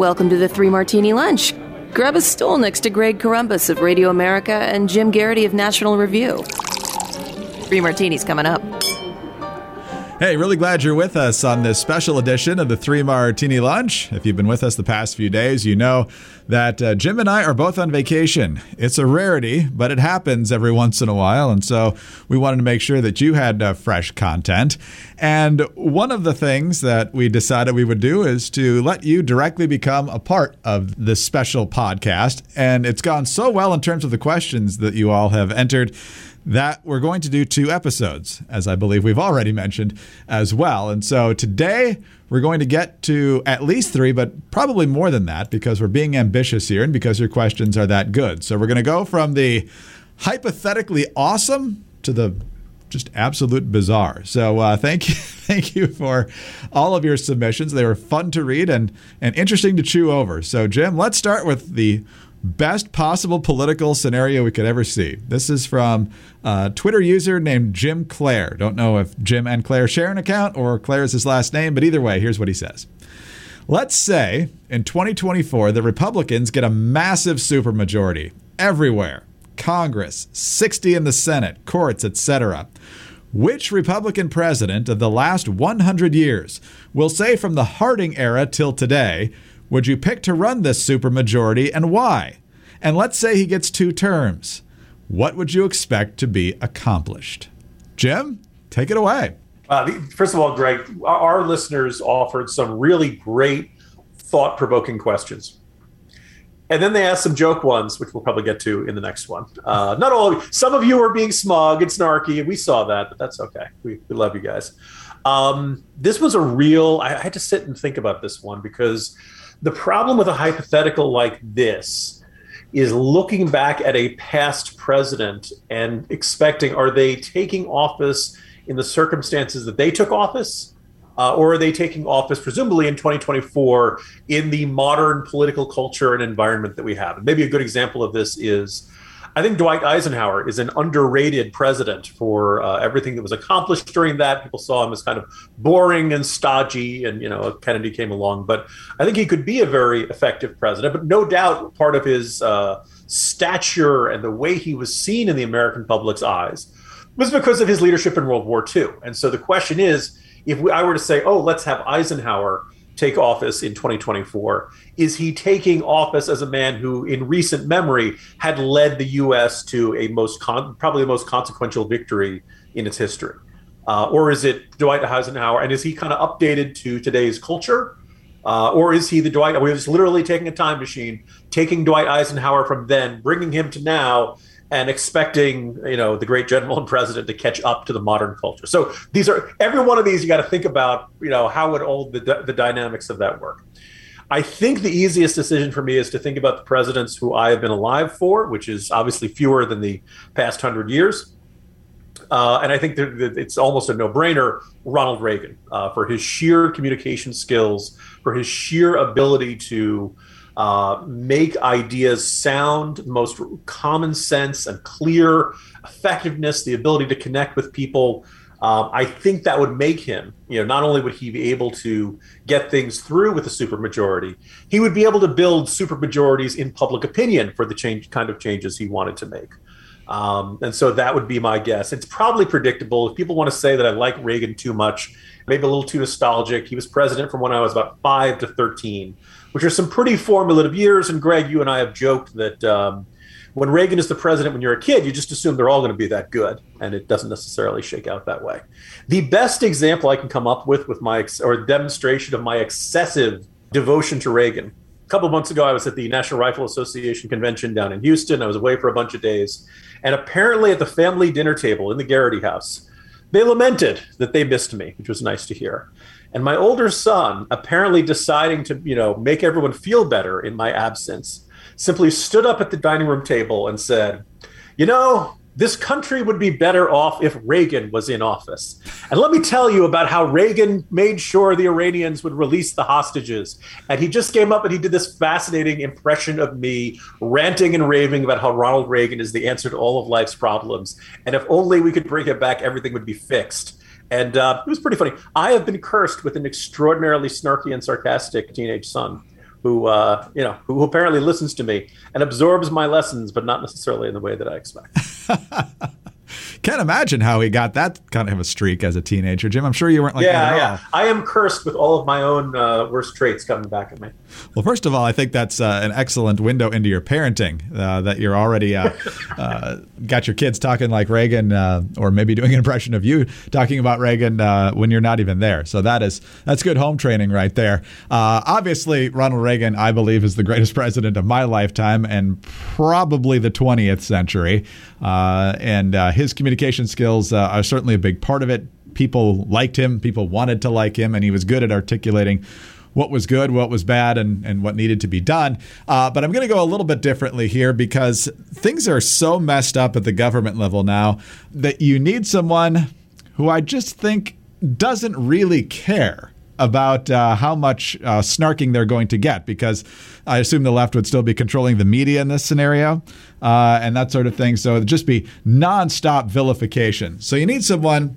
Welcome to the Three Martini Lunch. Grab a stool next to Greg Corombos of Radio America and Jim Geraghty of National Review. Three martinis coming up. Hey, really glad you're with us on this special edition of the Three Martini Lunch. If you've been with us the past few days, you know that uh, Jim and I are both on vacation. It's a rarity, but it happens every once in a while. And so we wanted to make sure that you had uh, fresh content. And one of the things that we decided we would do is to let you directly become a part of this special podcast. And it's gone so well in terms of the questions that you all have entered that we're going to do two episodes, as I believe we've already mentioned as well. And so today we're going to get to at least three, but probably more than that because we're being ambitious here and because your questions are that good. So we're going to go from the hypothetically awesome to the just absolute bizarre. So uh, thank you, thank you for all of your submissions. They were fun to read and and interesting to chew over. So Jim, let's start with the best possible political scenario we could ever see. This is from a Twitter user named Jim Clare. Don't know if Jim and Claire share an account or Claire is his last name, but either way, here's what he says. Let's say in 2024 the Republicans get a massive supermajority everywhere. Congress, 60 in the Senate, courts, etc. Which Republican president of the last 100 years will say from the Harding era till today would you pick to run this supermajority and why? And let's say he gets two terms. What would you expect to be accomplished? Jim, take it away. Uh, first of all, Greg, our listeners offered some really great, thought provoking questions. And then they asked some joke ones, which we'll probably get to in the next one. Uh, not all of you, some of you were being smug and snarky, and we saw that, but that's okay. We, we love you guys. Um, this was a real, I had to sit and think about this one because the problem with a hypothetical like this is looking back at a past president and expecting are they taking office in the circumstances that they took office? Uh, or are they taking office presumably in 2024 in the modern political culture and environment that we have? And maybe a good example of this is I think Dwight Eisenhower is an underrated president for uh, everything that was accomplished during that. People saw him as kind of boring and stodgy, and you know Kennedy came along. But I think he could be a very effective president. But no doubt, part of his uh, stature and the way he was seen in the American public's eyes was because of his leadership in World War II. And so the question is, if we, I were to say, "Oh, let's have Eisenhower." Take office in 2024? Is he taking office as a man who, in recent memory, had led the U.S. to a most con- probably the most consequential victory in its history? Uh, or is it Dwight Eisenhower? And is he kind of updated to today's culture? Uh, or is he the Dwight? We're just literally taking a time machine, taking Dwight Eisenhower from then, bringing him to now, and expecting you know the great general and president to catch up to the modern culture. So these are every one of these you got to think about. You know how would all the the dynamics of that work. I think the easiest decision for me is to think about the presidents who I have been alive for, which is obviously fewer than the past hundred years. Uh, and I think that it's almost a no-brainer. Ronald Reagan, uh, for his sheer communication skills, for his sheer ability to uh, make ideas sound, most common sense and clear, effectiveness, the ability to connect with people. Um, I think that would make him, you know, not only would he be able to get things through with a supermajority, he would be able to build supermajorities in public opinion for the change kind of changes he wanted to make. Um, and so that would be my guess. It's probably predictable. If people want to say that I like Reagan too much, maybe a little too nostalgic, he was president from when I was about five to 13 which are some pretty formative years. And Greg, you and I have joked that um, when Reagan is the president, when you're a kid, you just assume they're all going to be that good, and it doesn't necessarily shake out that way. The best example I can come up with, with my or demonstration of my excessive devotion to Reagan. A couple months ago, I was at the National Rifle Association convention down in Houston. I was away for a bunch of days, and apparently at the family dinner table in the Geraghty house, they lamented that they missed me, which was nice to hear. And my older son, apparently deciding to, you know, make everyone feel better in my absence, simply stood up at the dining room table and said, "You know, this country would be better off if Reagan was in office. And let me tell you about how Reagan made sure the Iranians would release the hostages. And he just came up and he did this fascinating impression of me ranting and raving about how Ronald Reagan is the answer to all of life's problems. And if only we could bring him back, everything would be fixed. And uh, it was pretty funny. I have been cursed with an extraordinarily snarky and sarcastic teenage son who uh, you know who apparently listens to me and absorbs my lessons, but not necessarily in the way that I expect. Can't imagine how he got that kind of a streak as a teenager, Jim. I'm sure you weren't like yeah, that yeah. I am cursed with all of my own uh, worst traits coming back at me. Well, first of all, I think that's uh, an excellent window into your parenting. Uh, that you're already uh, uh, got your kids talking like Reagan, uh, or maybe doing an impression of you talking about Reagan when you're not even there. So that is that's good home training right there. obviously, Ronald Reagan, I believe, is the greatest president of my lifetime and probably the 20th century. and his communication skills uh, are certainly a big part of it. People liked him, people wanted to like him, and he was good at articulating what was good, what was bad, and, and what needed to be done. Uh, but I'm going to go a little bit differently here because things are so messed up at the government level now that you need someone who I just think doesn't really care about uh, how much uh, snarking they're going to get because I assume the left would still be controlling the media in this scenario uh, and that sort of thing. So it'd just be nonstop vilification. So you need someone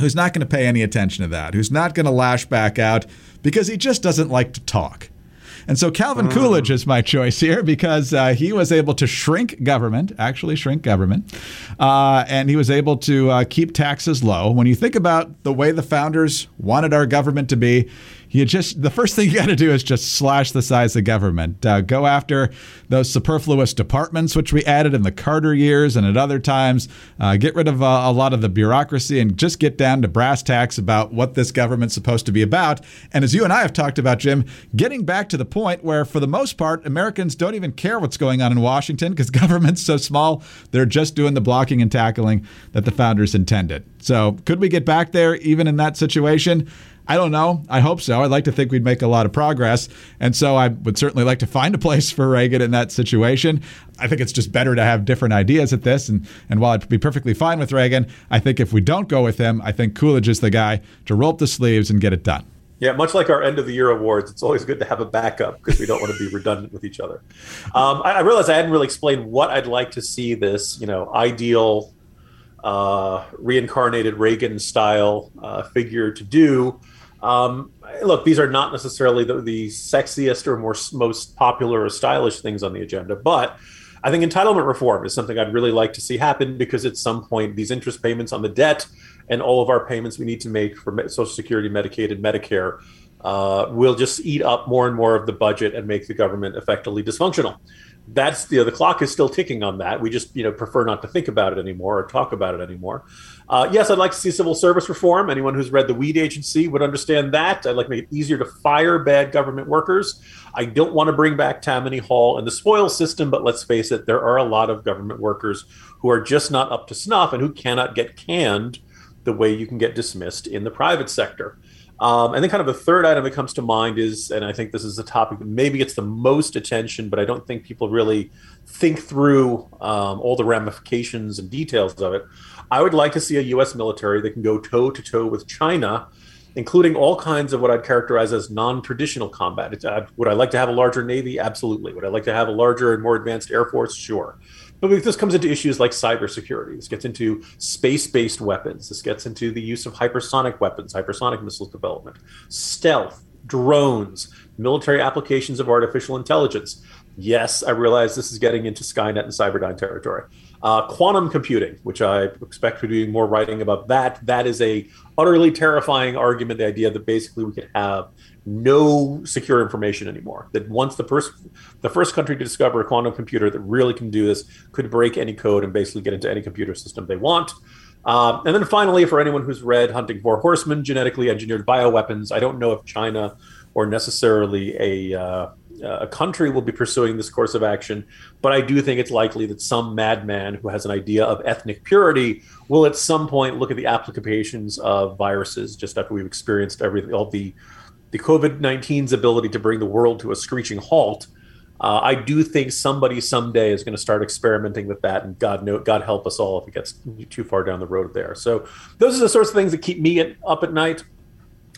who's not going to pay any attention to that, who's not going to lash back out because he just doesn't like to talk. And so Calvin mm. Coolidge is my choice here because uh, he was able to shrink government, actually shrink government, uh, and he was able to uh, keep taxes low. When you think about the way the founders wanted our government to be, you just the first thing you got to do is just slash the size of government. Uh, go after those superfluous departments which we added in the Carter years and at other times. Uh, get rid of uh, a lot of the bureaucracy and just get down to brass tacks about what this government's supposed to be about. And as you and I have talked about, Jim, getting back to the point where, for the most part, Americans don't even care what's going on in Washington because government's so small. They're just doing the blocking and tackling that the founders intended. So, could we get back there even in that situation? I don't know. I hope so. I'd like to think we'd make a lot of progress. And so I would certainly like to find a place for Reagan in that situation. I think it's just better to have different ideas at this. And, and while I'd be perfectly fine with Reagan, I think if we don't go with him, I think Coolidge is the guy to roll up the sleeves and get it done. Yeah, much like our end of the year awards, it's always good to have a backup because we don't want to be redundant with each other. Um, I, I realized I hadn't really explained what I'd like to see this, you know, ideal uh, reincarnated Reagan style uh, figure to do. Um, look, these are not necessarily the, the sexiest or more, most popular or stylish things on the agenda, but I think entitlement reform is something I'd really like to see happen because at some point these interest payments on the debt and all of our payments we need to make for Social Security, Medicaid, and Medicare uh, will just eat up more and more of the budget and make the government effectively dysfunctional that's you know, the clock is still ticking on that. We just you know prefer not to think about it anymore or talk about it anymore. Uh, yes, I'd like to see civil service reform. Anyone who's read the Weed Agency would understand that. I'd like to make it easier to fire bad government workers. I don't want to bring back Tammany Hall and the spoil system, but let's face it, there are a lot of government workers who are just not up to snuff and who cannot get canned the way you can get dismissed in the private sector. Um, and then, kind of a third item that comes to mind is, and I think this is a topic that maybe gets the most attention, but I don't think people really think through um, all the ramifications and details of it. I would like to see a U.S. military that can go toe to toe with China, including all kinds of what I'd characterize as non traditional combat. Uh, would I like to have a larger Navy? Absolutely. Would I like to have a larger and more advanced Air Force? Sure. But this comes into issues like cybersecurity. This gets into space-based weapons. This gets into the use of hypersonic weapons, hypersonic missiles development, stealth, drones, military applications of artificial intelligence. Yes, I realize this is getting into Skynet and Cyberdyne territory. Uh, quantum computing, which I expect to be more writing about that. That is a utterly terrifying argument. The idea that basically we could have no secure information anymore. That once the first the first country to discover a quantum computer that really can do this could break any code and basically get into any computer system they want. Um, and then finally, for anyone who's read Hunting Four Horsemen, genetically engineered bioweapons, I don't know if China or necessarily a uh, a country will be pursuing this course of action, but I do think it's likely that some madman who has an idea of ethnic purity will at some point look at the applications of viruses just after we've experienced everything, all the the COVID 19's ability to bring the world to a screeching halt, uh, I do think somebody someday is going to start experimenting with that, and God know, God help us all if it gets too far down the road there. So those are the sorts of things that keep me at, up at night.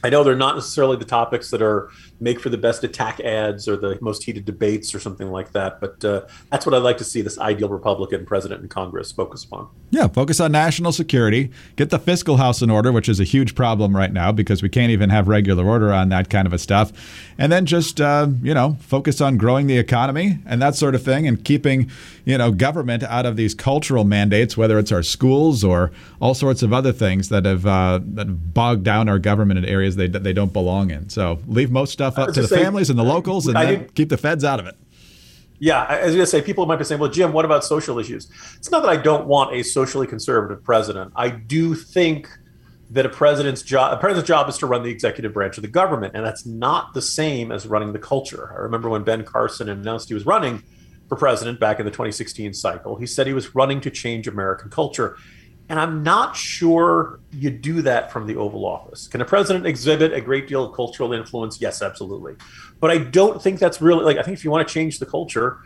I know they're not necessarily the topics that are make for the best attack ads or the most heated debates or something like that, but uh, that's what I'd like to see this ideal Republican president and Congress focus upon. Yeah, focus on national security, get the fiscal house in order, which is a huge problem right now because we can't even have regular order on that kind of a stuff, and then just uh, you know focus on growing the economy and that sort of thing, and keeping you know government out of these cultural mandates, whether it's our schools or all sorts of other things that have uh, that have bogged down our government in areas they they don't belong in. So leave most stuff up to the families and the locals, and then keep the feds out of it. Yeah, I was going to say, people might be saying, "Well, Jim, what about social issues?" It's not that I don't want a socially conservative president. I do think that a president's job, a president's job, is to run the executive branch of the government, and that's not the same as running the culture. I remember when Ben Carson announced he was running for president back in the 2016 cycle. He said he was running to change American culture. And I'm not sure you do that from the Oval Office. Can a president exhibit a great deal of cultural influence? Yes, absolutely. But I don't think that's really like, I think if you want to change the culture,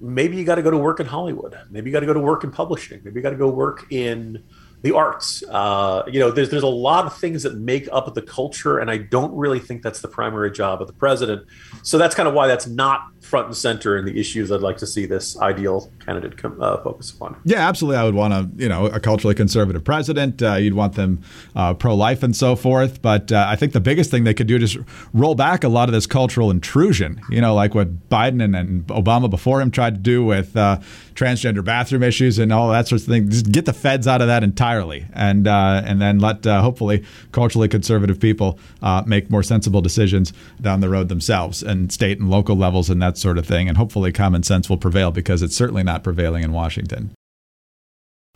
maybe you got to go to work in Hollywood. Maybe you got to go to work in publishing. Maybe you got to go work in the arts. Uh, you know, there's there's a lot of things that make up the culture, and I don't really think that's the primary job of the president. So that's kind of why that's not front and center in the issues I'd like to see this ideal candidate uh, focus upon. Yeah, absolutely. I would want a you know a culturally conservative president. Uh, you'd want them uh, pro life and so forth. But uh, I think the biggest thing they could do is roll back a lot of this cultural intrusion. You know, like what Biden and, and Obama before him tried to do with uh, transgender bathroom issues and all that sorts of things. Just get the feds out of that entirely, and uh, and then let uh, hopefully culturally conservative people uh, make more sensible decisions down the road themselves, and state and local levels and that sort of thing. And hopefully common sense will prevail because it's certainly not prevailing in Washington.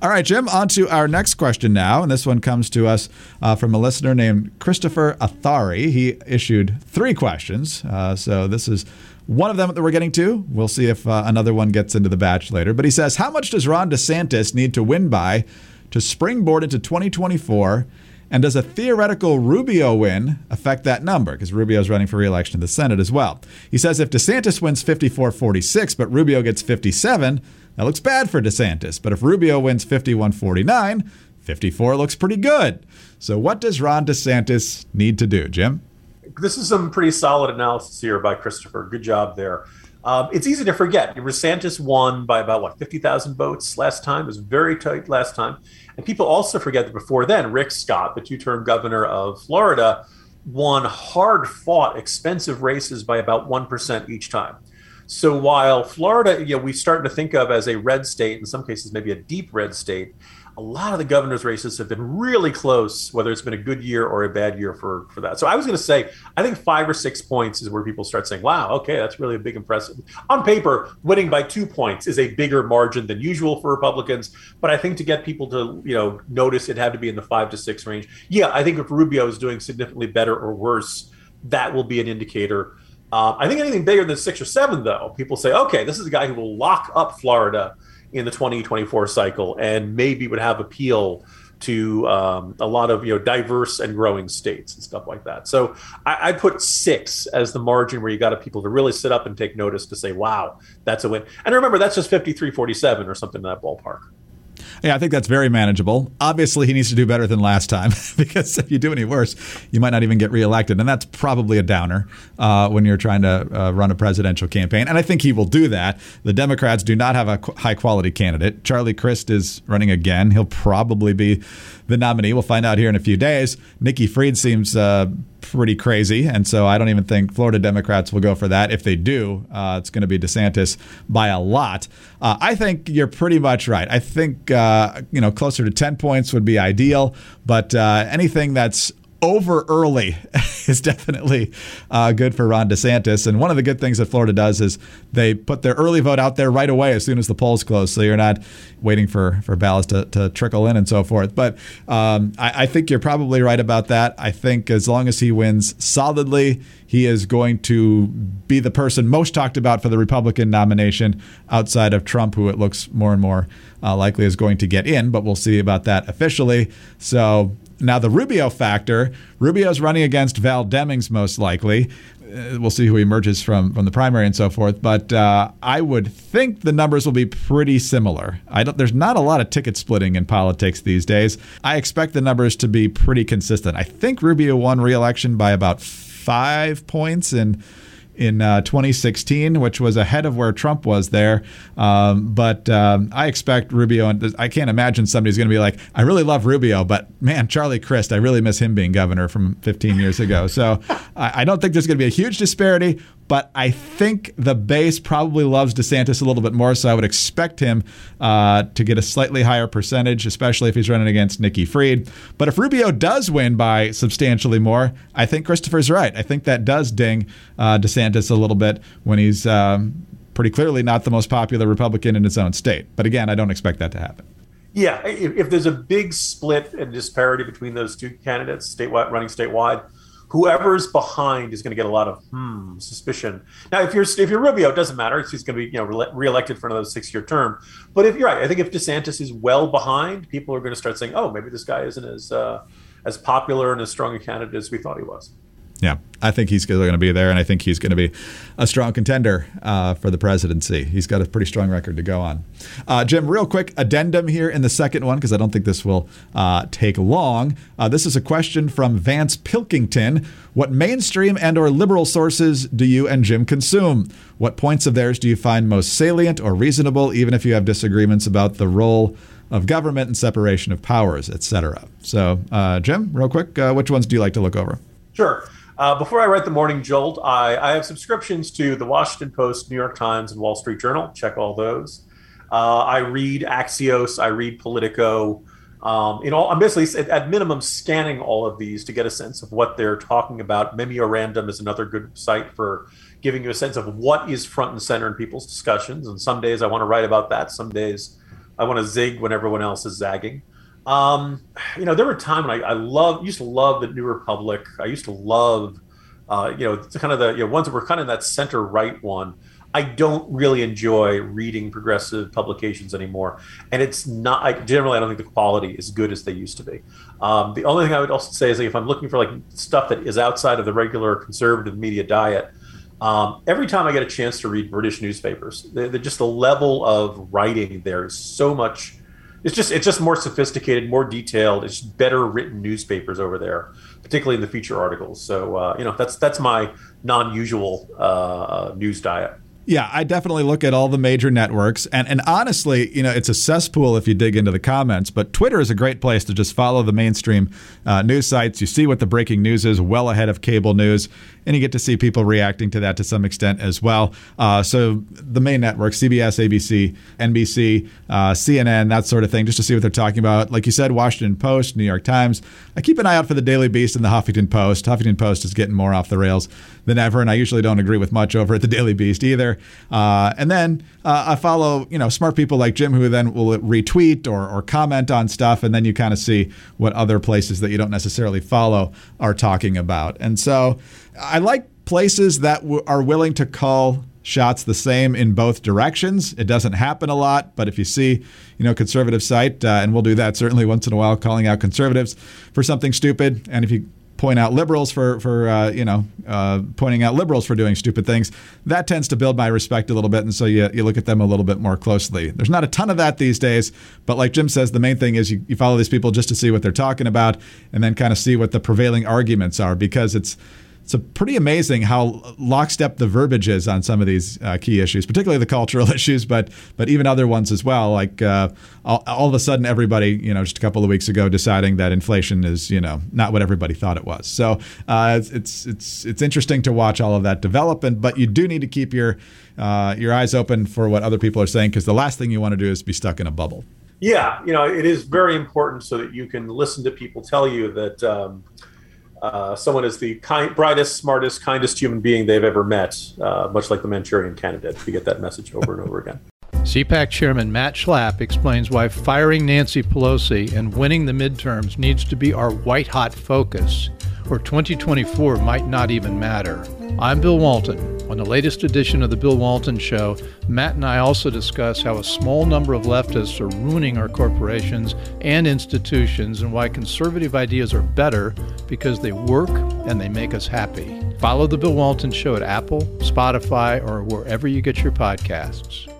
All right, Jim, on to our next question now. And this one comes to us uh, from a listener named Christopher Athari. He issued three questions. Uh, so this is one of them that we're getting to. We'll see if uh, another one gets into the batch later. But he says, How much does Ron DeSantis need to win by to springboard into 2024? And does a theoretical Rubio win affect that number? Because Rubio is running for reelection to the Senate as well. He says if DeSantis wins 54 46, but Rubio gets 57, that looks bad for DeSantis. But if Rubio wins 51 49, 54 looks pretty good. So, what does Ron DeSantis need to do, Jim? this is some pretty solid analysis here by Christopher. Good job there. Um, it's easy to forget. DeSantis won by about what fifty thousand votes last time. It was very tight last time, and people also forget that before then, Rick Scott, the two-term governor of Florida, won hard-fought, expensive races by about one percent each time. So while Florida, you know, we start to think of as a red state, in some cases maybe a deep red state, a lot of the governor's races have been really close, whether it's been a good year or a bad year for, for that. So I was going to say, I think five or six points is where people start saying, wow, okay, that's really a big impressive. On paper, winning by two points is a bigger margin than usual for Republicans. But I think to get people to, you know, notice it had to be in the five to six range. Yeah, I think if Rubio is doing significantly better or worse, that will be an indicator. Uh, I think anything bigger than six or seven, though, people say, okay, this is a guy who will lock up Florida in the 2024 cycle and maybe would have appeal to um, a lot of you know diverse and growing states and stuff like that. So I, I put six as the margin where you got people to really sit up and take notice to say, "Wow, that's a win." And remember, that's just 53-47 or something in that ballpark. Yeah, I think that's very manageable. Obviously, he needs to do better than last time because if you do any worse, you might not even get reelected. And that's probably a downer uh, when you're trying to uh, run a presidential campaign. And I think he will do that. The Democrats do not have a high quality candidate. Charlie Crist is running again. He'll probably be the nominee. We'll find out here in a few days. Nikki Fried seems uh, pretty crazy, and so I don't even think Florida Democrats will go for that. If they do, uh, it's going to be DeSantis by a lot. Uh, I think you're pretty much right. I think uh, you know closer to ten points would be ideal, but uh, anything that's over early is definitely uh, good for Ron DeSantis. And one of the good things that Florida does is they put their early vote out there right away as soon as the polls close. So you're not waiting for, for ballots to, to trickle in and so forth. But um, I, I think you're probably right about that. I think as long as he wins solidly, he is going to be the person most talked about for the Republican nomination outside of Trump, who it looks more and more uh, likely is going to get in. But we'll see about that officially. So Now, the Rubio factor Rubio's running against Val Demings, most likely. Uh, we'll see who emerges from, from the primary and so forth. But uh, I would think the numbers will be pretty similar. There's not a lot of ticket splitting in politics these days. I expect the numbers to be pretty consistent. I think Rubio won re-election by about five points and in uh, 2016, which was ahead of where Trump was there. Um, but um, I expect Rubio, and I can't imagine somebody's going to be like, I really love Rubio, but man, Charlie Crist, I really miss him being governor from 15 years ago. So I, I don't think there's going to be a huge disparity, but I think the base probably loves DeSantis a little bit more, so I would expect him uh, to get a slightly higher percentage, especially if he's running against Nikki Fried. But if Rubio does win by substantially more, I think Christopher's right. I think that does ding uh, DeSantis a little bit when he's um, pretty clearly not the most popular Republican in his own state. But again, I don't expect that to happen. Yeah, if, if there's a big split and disparity between those two candidates, statewide running statewide, whoever's behind is going to get a lot of hmm suspicion. Now, if you're if you're Rubio, it doesn't matter. He's going to be you know re- reelected for another six year term. But if you're right, I think if DeSantis is well behind, people are going to start saying, oh, maybe this guy isn't as uh, as popular and as strong a candidate as we thought he was. Yeah, I think he's going to be there, and I think he's going to be a strong contender uh, for the presidency. He's got a pretty strong record to go on. Uh, Jim, real quick addendum here in the second one because I don't think this will uh, take long. Uh, this is a question from Vance Pilkington. What mainstream and/or liberal sources do you and Jim consume? What points of theirs do you find most salient or reasonable, even if you have disagreements about the role? Of government and separation of powers, etc. So, uh, Jim, real quick, uh, which ones do you like to look over? Sure. Uh, before I write the Morning Jolt, I, I, have subscriptions to the Washington Post, New York Times, and Wall Street Journal. Check all those. Uh, I read Axios. I read Politico. Um, you know, I'm basically at minimum scanning all of these to get a sense of what they're talking about. Memeorandum is another good site for giving you a sense of what is front and center in people's discussions. And some days I want to write about that. Some days I want to zig when everyone else is zagging. Um, you know, there were times when I, I love used to love the New Republic. I used to love, uh, you know, kind of the you know ones that were kind of that center right one. I don't really enjoy reading progressive publications anymore, and it's not. I, generally, I don't think the quality is good as they used to be. Um, the only thing I would also say is like if I'm looking for like stuff that is outside of the regular conservative media diet, um, every time I get a chance to read British newspapers, the, the, just the level of writing there is so much it's just it's just more sophisticated, more detailed. It's better written newspapers over there, particularly in the feature articles. So uh, you know that's that's my non-usual uh, news diet. Yeah, I definitely look at all the major networks. And, and honestly, you know, it's a cesspool if you dig into the comments, but Twitter is a great place to just follow the mainstream uh, news sites. You see what the breaking news is well ahead of cable news and you get to see people reacting to that to some extent as well. Uh, so the main networks, CBS, ABC, NBC, uh, CNN, that sort of thing, just to see what they're talking about. Like you said, Washington Post, New York Times. I keep an eye out for the Daily Beast and the Huffington Post. Huffington Post is getting more off the rails than ever, and I usually don't agree with much over at the Daily Beast either. Uh, and then uh, I follow, you know, smart people like Jim who then will retweet or, or comment on stuff, and then you kind of see what other places that you don't necessarily follow are talking about. And so I like places that w- are willing to call shots the same in both directions. It doesn't happen a lot, but if you see, you know, conservative site, uh, and we'll do that certainly once in a while, calling out conservatives for something stupid, and if you point out liberals for for uh, you know uh, pointing out liberals for doing stupid things, that tends to build my respect a little bit, and so you, you look at them a little bit more closely. There's not a ton of that these days, but like Jim says, the main thing is you, you follow these people just to see what they're talking about, and then kind of see what the prevailing arguments are, because it's it's pretty amazing how lockstep the verbiage is on some of these uh, key issues, particularly the cultural issues, but but even other ones as well. Like uh, all, all, of a sudden, everybody, you know, just a couple of weeks ago, deciding that inflation is, you know, not what everybody thought it was. So uh, it's it's it's interesting to watch all of that develop, and but you do need to keep your uh, your eyes open for what other people are saying because the last thing you want to do is be stuck in a bubble. Yeah, you know, it is very important so that you can listen to people tell you that. Um, uh, someone is the kind, brightest, smartest, kindest human being they've ever met, uh, much like the Manchurian candidate. You get that message over and over again. CPAC Chairman Matt Schlapp explains why firing Nancy Pelosi and winning the midterms needs to be our white hot focus, or 2024 might not even matter. I'm Bill Walton On the latest edition of The Bill Walton Show, Matt and I also discuss how a small number of leftists are ruining our corporations and institutions and why conservative ideas are better because they work and they make us happy. Follow The Bill Walton Show at Apple, Spotify, or wherever you get your podcasts.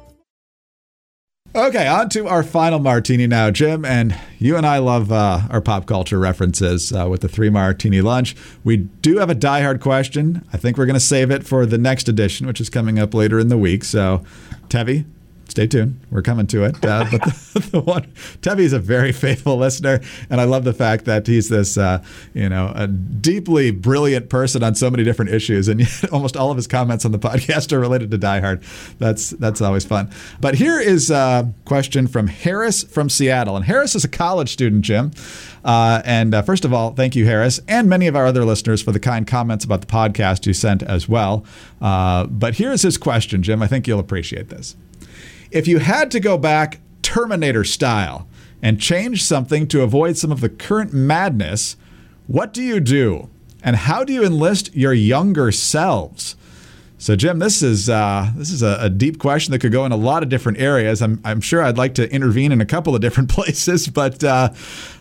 Okay, on to our final martini now, Jim. And you and I love uh, our pop culture references uh, with the three martini lunch. We do have a diehard question. I think we're going to save it for the next edition, which is coming up later in the week. So, Tevi, stay tuned. We're coming to it. Uh, but the, the one, is a very faithful listener, and I love the fact that he's this, uh, you know, a deeply brilliant person on so many different issues, and yet almost all of his comments on the podcast are related to Die Hard. That's that's always fun. But here is a question from Harris from Seattle, and Harris is a college student, Jim. Uh, and uh, first of all, thank you, Harris, and many of our other listeners for the kind comments about the podcast you sent as well. Uh, but here's his question, Jim. I think you'll appreciate this. If you had to go back Terminator style and change something to avoid some of the current madness, what do you do? And how do you enlist your younger selves? So, Jim, this is uh, this is a, a, deep question that could go in a lot of different areas. I'm, I'm sure I'd like to intervene in a couple of different places, but uh,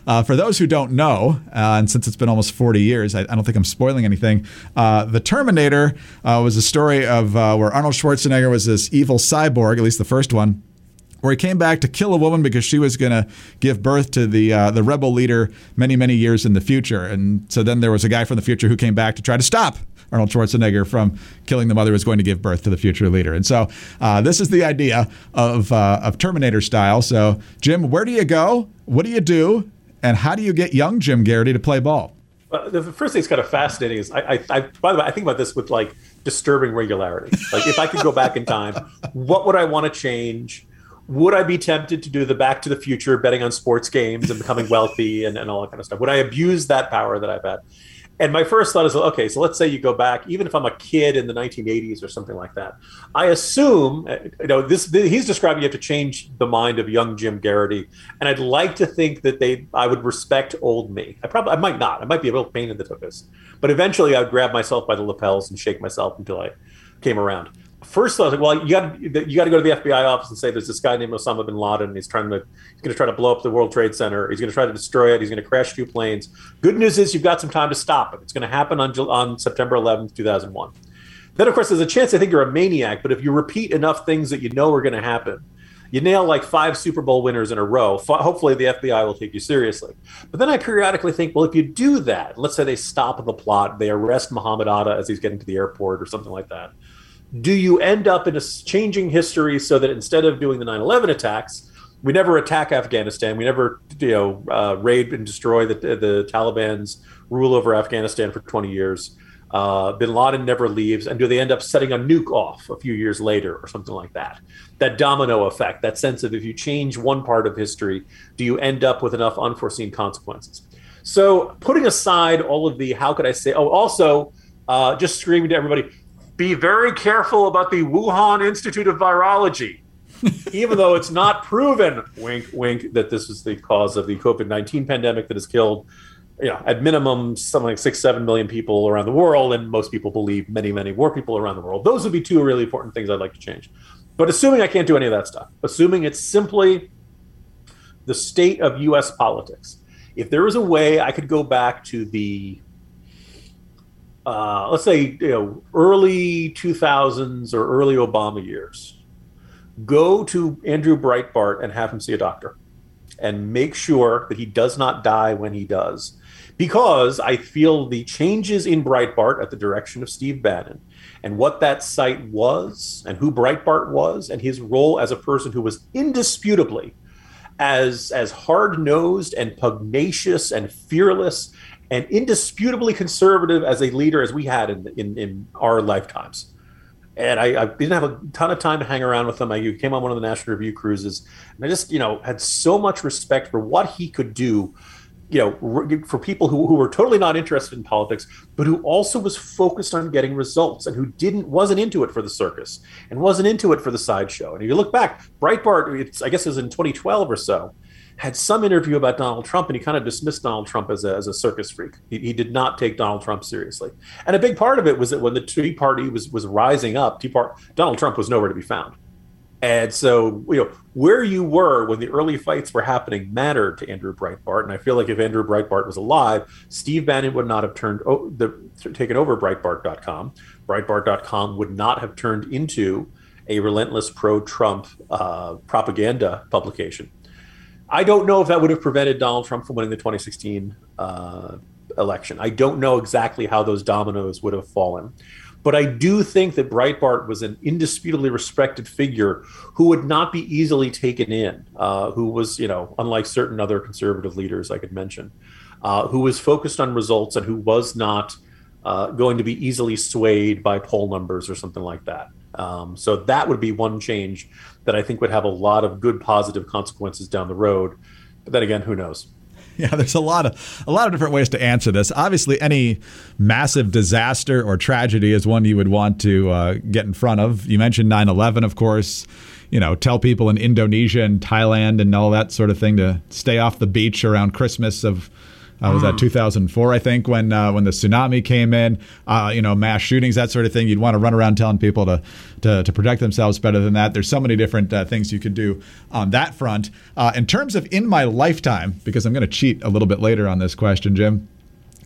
uh, for those who don't know, uh, and since it's been almost 40 years, I, I don't think I'm spoiling anything. Uh, the Terminator uh, was a story of where Arnold Schwarzenegger was this evil cyborg, at least the first one, where he came back to kill a woman because she was going to give birth to the uh, the rebel leader many many years in the future. And so then there was a guy from the future who came back to try to stop Arnold Schwarzenegger from killing the mother was going to give birth to the future leader. And so uh, this is the idea of, uh, of Terminator style. So, Jim, where do you go? What do you do? And how do you get young Jim Geraghty to play ball? Uh, the first thing that's kind of fascinating is I, I, I, by the way, I think about this with like disturbing regularity. Like if I could go back in time, what would I want to change? Would I be tempted to do the Back to the Future, betting on sports games and becoming wealthy and, and all that kind of stuff? Would I abuse that power that I've had? And my first thought is, okay, so let's say you go back, even if I'm a kid in the 1980s or something like that. I assume, uh, you know, this he's describing you have to change the mind of young Jim Geraghty, and I'd like to think that they, I would respect old me. I probably, I might not. I might be a real pain in the tuchus, but eventually I would grab myself by the lapels and shake myself until I came around first I was like, well, you got you got to go to the FBI office and say there's this guy named Osama bin Laden. And he's trying to he's going to try to blow up the World Trade Center. He's going to try to destroy it. He's going to crash two planes. Good news is you've got some time to stop it. It's going to happen on on September 11th, 2001. Then of course there's a chance I think you're a maniac, but if you repeat enough things that you know are going to happen, you nail like five Super Bowl winners in a row. Hopefully, the FBI will take you seriously. But then I periodically think, well, if you do that, let's say they stop the plot, they arrest Muhammad Atta as he's getting to the airport or something like that do you end up in a changing history so that instead of doing the 9-11 attacks we never attack afghanistan we never you know uh, raid and destroy the, the taliban's rule over afghanistan for 20 years. Uh, bin laden never leaves and do they end up setting a nuke off a few years later or something like that? That domino effect that sense of if you change one part of history do you end up with enough unforeseen consequences? So putting aside all of the how could i say oh also uh, just screaming to everybody be very careful about the Wuhan Institute of Virology. Even though it's not proven, wink, wink, that this is the cause of the COVID 19 pandemic that has killed, you know, at minimum, something like six, seven million people around the world. And most people believe many, many more people around the world. Those would be two really important things I'd like to change. But assuming I can't do any of that stuff, assuming it's simply the state of US politics, if there was a way I could go back to the uh, let's say you know early 2000s or early Obama years, go to Andrew Breitbart and have him see a doctor, and make sure that he does not die when he does, because I feel the changes in Breitbart at the direction of Steve Bannon and what that site was and who Breitbart was and his role as a person who was indisputably as as hard nosed and pugnacious and fearless and indisputably conservative as a leader as we had in in, in our lifetimes. And I, I, didn't have a ton of time to hang around with him. I came on one of the National Review cruises, and I just you know had so much respect for what he could do. You know, for people who, who were totally not interested in politics, but who also was focused on getting results and who didn't wasn't into it for the circus and wasn't into it for the sideshow. And if you look back, Breitbart, it's I guess it was in 2012 or so, had some interview about Donald Trump, and he kind of dismissed Donald Trump as a, as a circus freak. He, he did not take Donald Trump seriously, and a big part of it was that when the Tea Party was was rising up, Tea Party, Donald Trump was nowhere to be found. And so, you know, where you were when the early fights were happening mattered to Andrew Breitbart. And I feel like if Andrew Breitbart was alive, Steve Bannon would not have turned the, taken over Breitbart.com. Breitbart.com would not have turned into a relentless pro-Trump uh, propaganda publication. I don't know if that would have prevented Donald Trump from winning the 2016 uh, election. I don't know exactly how those dominoes would have fallen. But I do think that Breitbart was an indisputably respected figure who would not be easily taken in, uh, who was, you know, unlike certain other conservative leaders I could mention, uh, who was focused on results and who was not uh, going to be easily swayed by poll numbers or something like that. Um, so that would be one change that I think would have a lot of good positive consequences down the road. But then again, who knows? Yeah, there's a lot of a lot of different ways to answer this. Obviously, any massive disaster or tragedy is one you would want to uh, get in front of. You mentioned 9/11, of course. You know, tell people in Indonesia and Thailand and all that sort of thing to stay off the beach around Christmas of uh, was that hmm. 2004, I think, when uh, when the tsunami came in? Uh, you know, mass shootings, that sort of thing. You'd want to run around telling people to to, to protect themselves better than that. There's so many different uh, things you could do on that front. Uh, in terms of in my lifetime, because I'm going to cheat a little bit later on this question, Jim,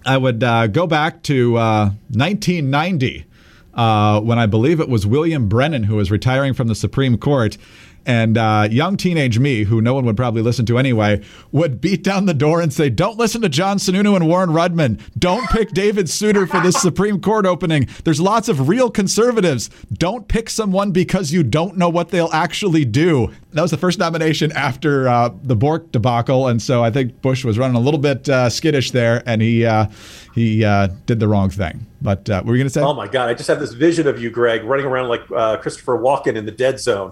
I would uh, go back to 1990. when I believe it was William Brennan who was retiring from the Supreme Court, and uh, young teenage me, who no one would probably listen to anyway, would beat down the door and say, Don't listen to John Sununu and Warren Rudman. Don't pick David Souter for this Supreme Court opening. There's lots of real conservatives. Don't pick someone because you don't know what they'll actually do. That was the first nomination after uh, the Bork debacle. And so I think Bush was running a little bit uh, skittish there, and he, uh, he uh, did the wrong thing. But uh, were you going to say? Oh, my God. I just have this vision of you, Greg, running around like Christopher Walken in the dead zone.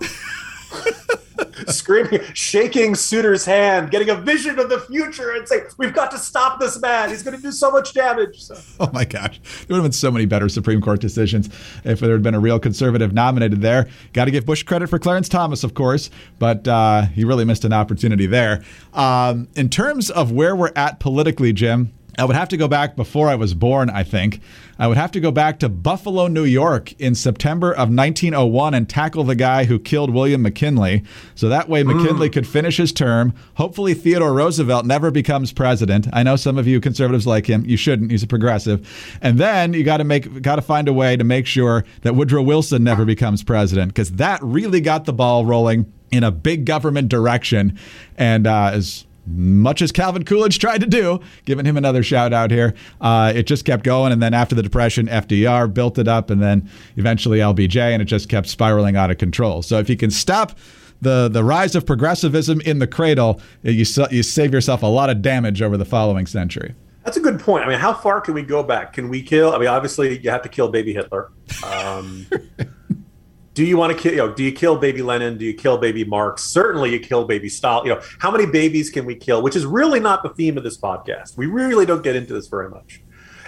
screaming, shaking Souter's hand, getting a vision of the future, and saying, "We've got to stop this man. He's going to do so much damage." So. Oh my gosh, there would have been so many better Supreme Court decisions if there had been a real conservative nominated there. Got to give Bush credit for Clarence Thomas, of course, but uh, he really missed an opportunity there. Um, in terms of where we're at politically, Jim. I would have to go back before I was born, I think. I would have to go back to Buffalo, New York in September of 1901 and tackle the guy who killed William McKinley. So that way McKinley mm. could finish his term. Hopefully Theodore Roosevelt never becomes president. I know some of you conservatives like him. You shouldn't. He's a progressive. And then you got to make got to find a way to make sure that Woodrow Wilson never becomes president because that really got the ball rolling in a big government direction and uh, as much as Calvin Coolidge tried to do, giving him another shout out here. Uh, it just kept going. And then after the Depression, FDR built it up, and then eventually LBJ, and it just kept spiraling out of control. So if you can stop the, the rise of progressivism in the cradle, you, you save yourself a lot of damage over the following century. That's a good point. I mean, how far can we go back? Can we kill? I mean, obviously, you have to kill baby Hitler. Um, do you want to kill you know do you kill baby lenin do you kill baby marx certainly you kill baby stalin you know how many babies can we kill which is really not the theme of this podcast we really don't get into this very much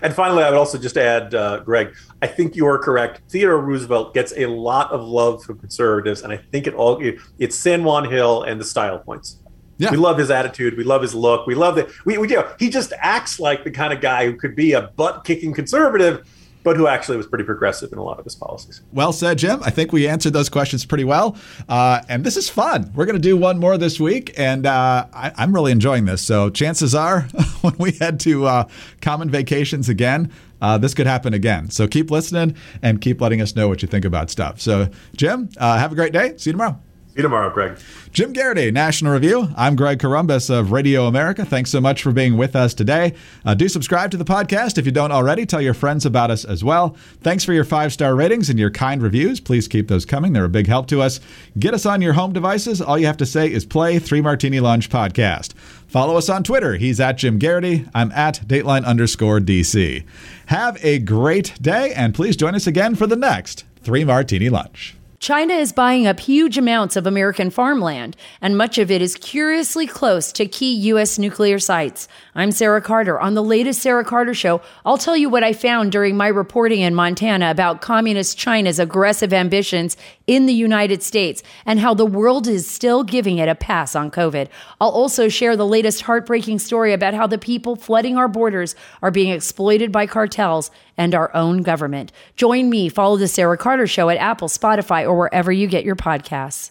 and finally i would also just add uh, greg i think you are correct theodore roosevelt gets a lot of love from conservatives and i think it all it's san juan hill and the style points yeah. We love his attitude. We love his look. We love that. We, we you know, he just acts like the kind of guy who could be a butt kicking conservative, but who actually was pretty progressive in a lot of his policies. Well said, Jim. I think we answered those questions pretty well. Uh, and this is fun. We're going to do one more this week, and uh, I, am really enjoying this. So chances are, when we head to uh, common vacations again, uh, this could happen again. So keep listening and keep letting us know what you think about stuff. So, Jim, uh, have a great day. See you tomorrow. See you tomorrow, Greg. Jim Geraghty, National Review. I'm Greg Corombos of Radio America. Thanks so much for being with us today. Uh, do subscribe to the podcast if you don't already. Tell your friends about us as well. Thanks for your five star ratings and your kind reviews. Please keep those coming. They're a big help to us. Get us on your home devices. All you have to say is play Three Martini Lunch podcast. Follow us on Twitter. He's at Jim Geraghty. I'm at Dateline underscore DC. Have a great day, and please join us again for the next Three Martini Lunch. China is buying up huge amounts of American farmland, and much of it is curiously close to key U.S. nuclear sites. I'm Sarah Carter. On the latest Sarah Carter Show, I'll tell you what I found during my reporting in Montana about Communist China's aggressive ambitions in the United States and how the world is still giving it a pass on COVID. I'll also share the latest heartbreaking story about how the people flooding our borders are being exploited by cartels and our own government. Join me, follow the Sarah Carter Show at Apple, Spotify, or wherever you get your podcasts.